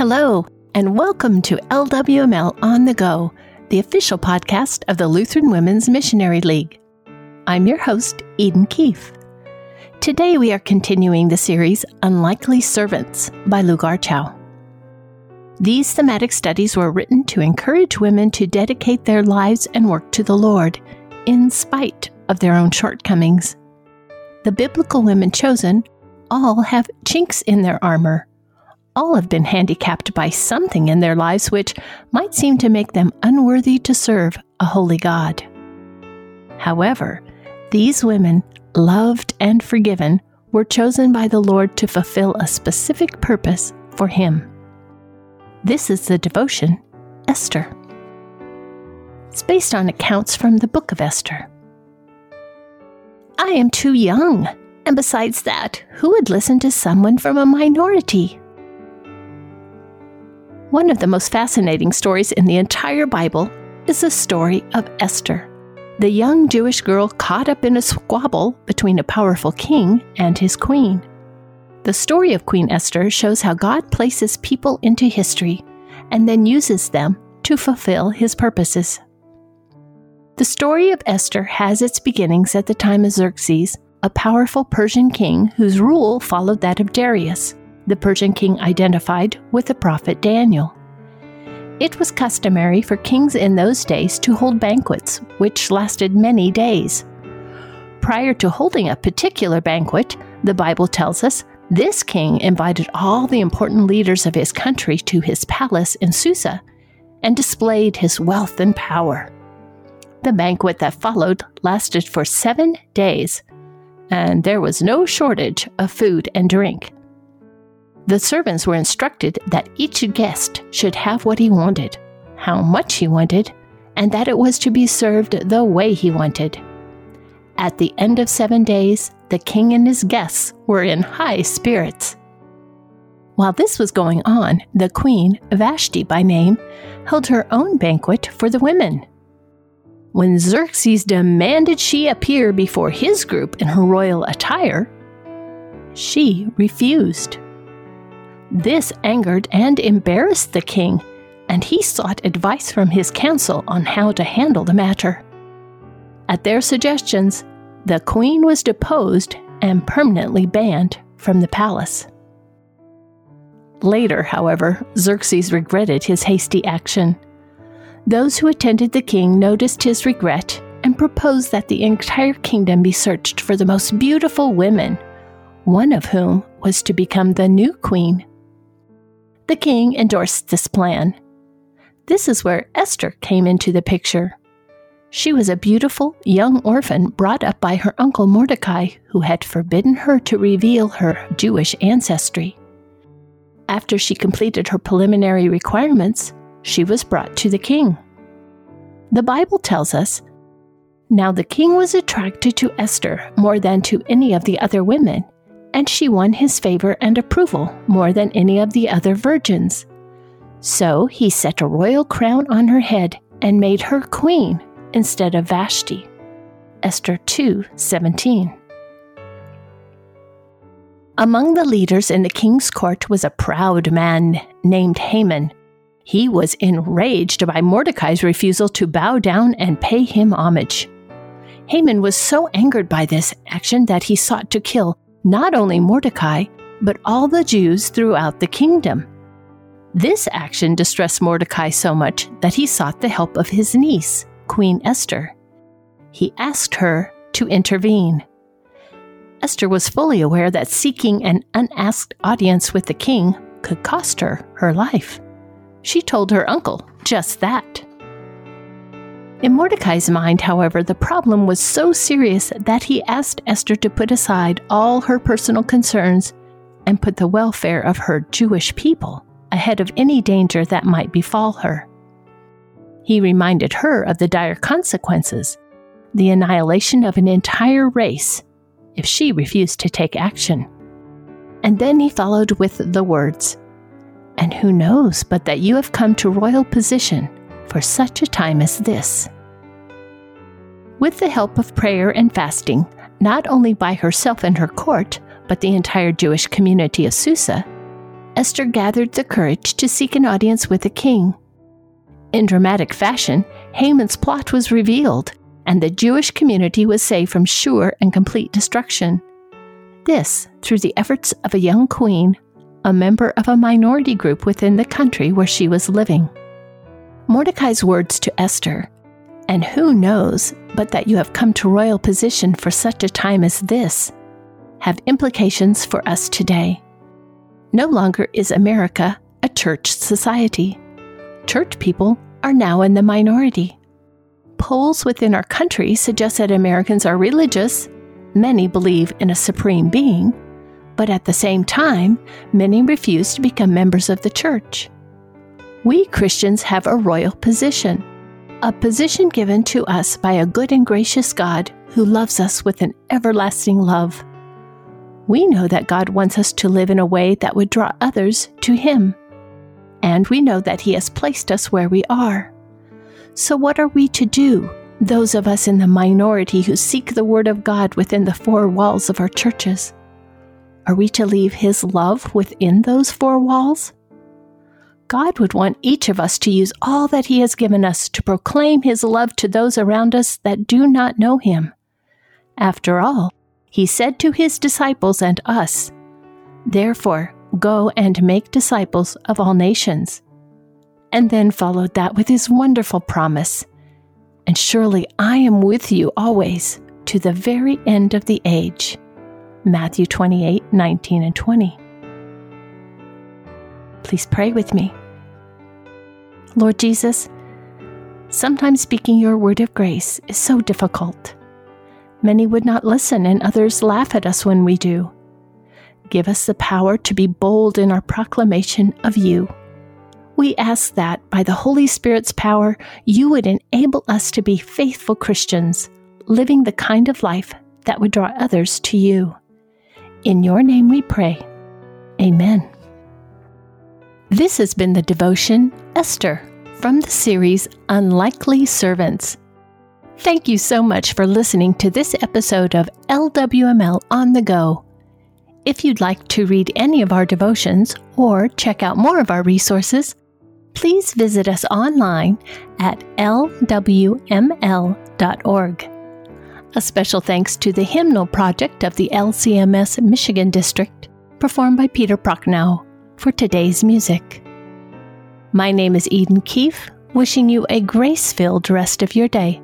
Hello, and welcome to LWML On the Go, the official podcast of the Lutheran Women's Missionary League. I'm your host, Eden Keefe. Today we are continuing the series Unlikely Servants by Lu Garchow. These thematic studies were written to encourage women to dedicate their lives and work to the Lord, in spite of their own shortcomings. The biblical women chosen all have chinks in their armor. All have been handicapped by something in their lives which might seem to make them unworthy to serve a holy God. However, these women, loved and forgiven, were chosen by the Lord to fulfill a specific purpose for Him. This is the devotion, Esther. It's based on accounts from the book of Esther. I am too young, and besides that, who would listen to someone from a minority? One of the most fascinating stories in the entire Bible is the story of Esther, the young Jewish girl caught up in a squabble between a powerful king and his queen. The story of Queen Esther shows how God places people into history and then uses them to fulfill his purposes. The story of Esther has its beginnings at the time of Xerxes, a powerful Persian king whose rule followed that of Darius, the Persian king identified with the prophet Daniel. It was customary for kings in those days to hold banquets, which lasted many days. Prior to holding a particular banquet, the Bible tells us this king invited all the important leaders of his country to his palace in Susa and displayed his wealth and power. The banquet that followed lasted for seven days, and there was no shortage of food and drink. The servants were instructed that each guest should have what he wanted, how much he wanted, and that it was to be served the way he wanted. At the end of seven days, the king and his guests were in high spirits. While this was going on, the queen, Vashti by name, held her own banquet for the women. When Xerxes demanded she appear before his group in her royal attire, she refused. This angered and embarrassed the king, and he sought advice from his council on how to handle the matter. At their suggestions, the queen was deposed and permanently banned from the palace. Later, however, Xerxes regretted his hasty action those who attended the king noticed his regret and proposed that the entire kingdom be searched for the most beautiful women, one of whom was to become the new queen. The king endorsed this plan. This is where Esther came into the picture. She was a beautiful young orphan brought up by her uncle Mordecai, who had forbidden her to reveal her Jewish ancestry. After she completed her preliminary requirements, she was brought to the king. The Bible tells us Now the king was attracted to Esther more than to any of the other women, and she won his favor and approval more than any of the other virgins. So he set a royal crown on her head and made her queen instead of Vashti. Esther 2:17. Among the leaders in the king's court was a proud man named Haman he was enraged by Mordecai's refusal to bow down and pay him homage. Haman was so angered by this action that he sought to kill not only Mordecai, but all the Jews throughout the kingdom. This action distressed Mordecai so much that he sought the help of his niece, Queen Esther. He asked her to intervene. Esther was fully aware that seeking an unasked audience with the king could cost her her life. She told her uncle just that. In Mordecai's mind, however, the problem was so serious that he asked Esther to put aside all her personal concerns and put the welfare of her Jewish people ahead of any danger that might befall her. He reminded her of the dire consequences, the annihilation of an entire race, if she refused to take action. And then he followed with the words and who knows but that you have come to royal position for such a time as this? With the help of prayer and fasting, not only by herself and her court, but the entire Jewish community of Susa, Esther gathered the courage to seek an audience with the king. In dramatic fashion, Haman's plot was revealed, and the Jewish community was saved from sure and complete destruction. This through the efforts of a young queen, a member of a minority group within the country where she was living. Mordecai's words to Esther, and who knows but that you have come to royal position for such a time as this, have implications for us today. No longer is America a church society. Church people are now in the minority. Polls within our country suggest that Americans are religious, many believe in a supreme being, but at the same time, many refuse to become members of the church. We Christians have a royal position, a position given to us by a good and gracious God who loves us with an everlasting love we know that God wants us to live in a way that would draw others to Him. And we know that He has placed us where we are. So, what are we to do, those of us in the minority who seek the Word of God within the four walls of our churches? Are we to leave His love within those four walls? God would want each of us to use all that He has given us to proclaim His love to those around us that do not know Him. After all, he said to his disciples and us, Therefore, go and make disciples of all nations. And then followed that with his wonderful promise And surely I am with you always to the very end of the age. Matthew 28 19 and 20. Please pray with me. Lord Jesus, sometimes speaking your word of grace is so difficult. Many would not listen, and others laugh at us when we do. Give us the power to be bold in our proclamation of you. We ask that, by the Holy Spirit's power, you would enable us to be faithful Christians, living the kind of life that would draw others to you. In your name we pray. Amen. This has been the devotion Esther from the series Unlikely Servants Thank you so much for listening to this episode of LWML on the Go. If you'd like to read any of our devotions or check out more of our resources, please visit us online at lwml.org. A special thanks to the hymnal project of the LCMS Michigan District, performed by Peter Prochnow, for today's music. My name is Eden Keefe, wishing you a grace filled rest of your day.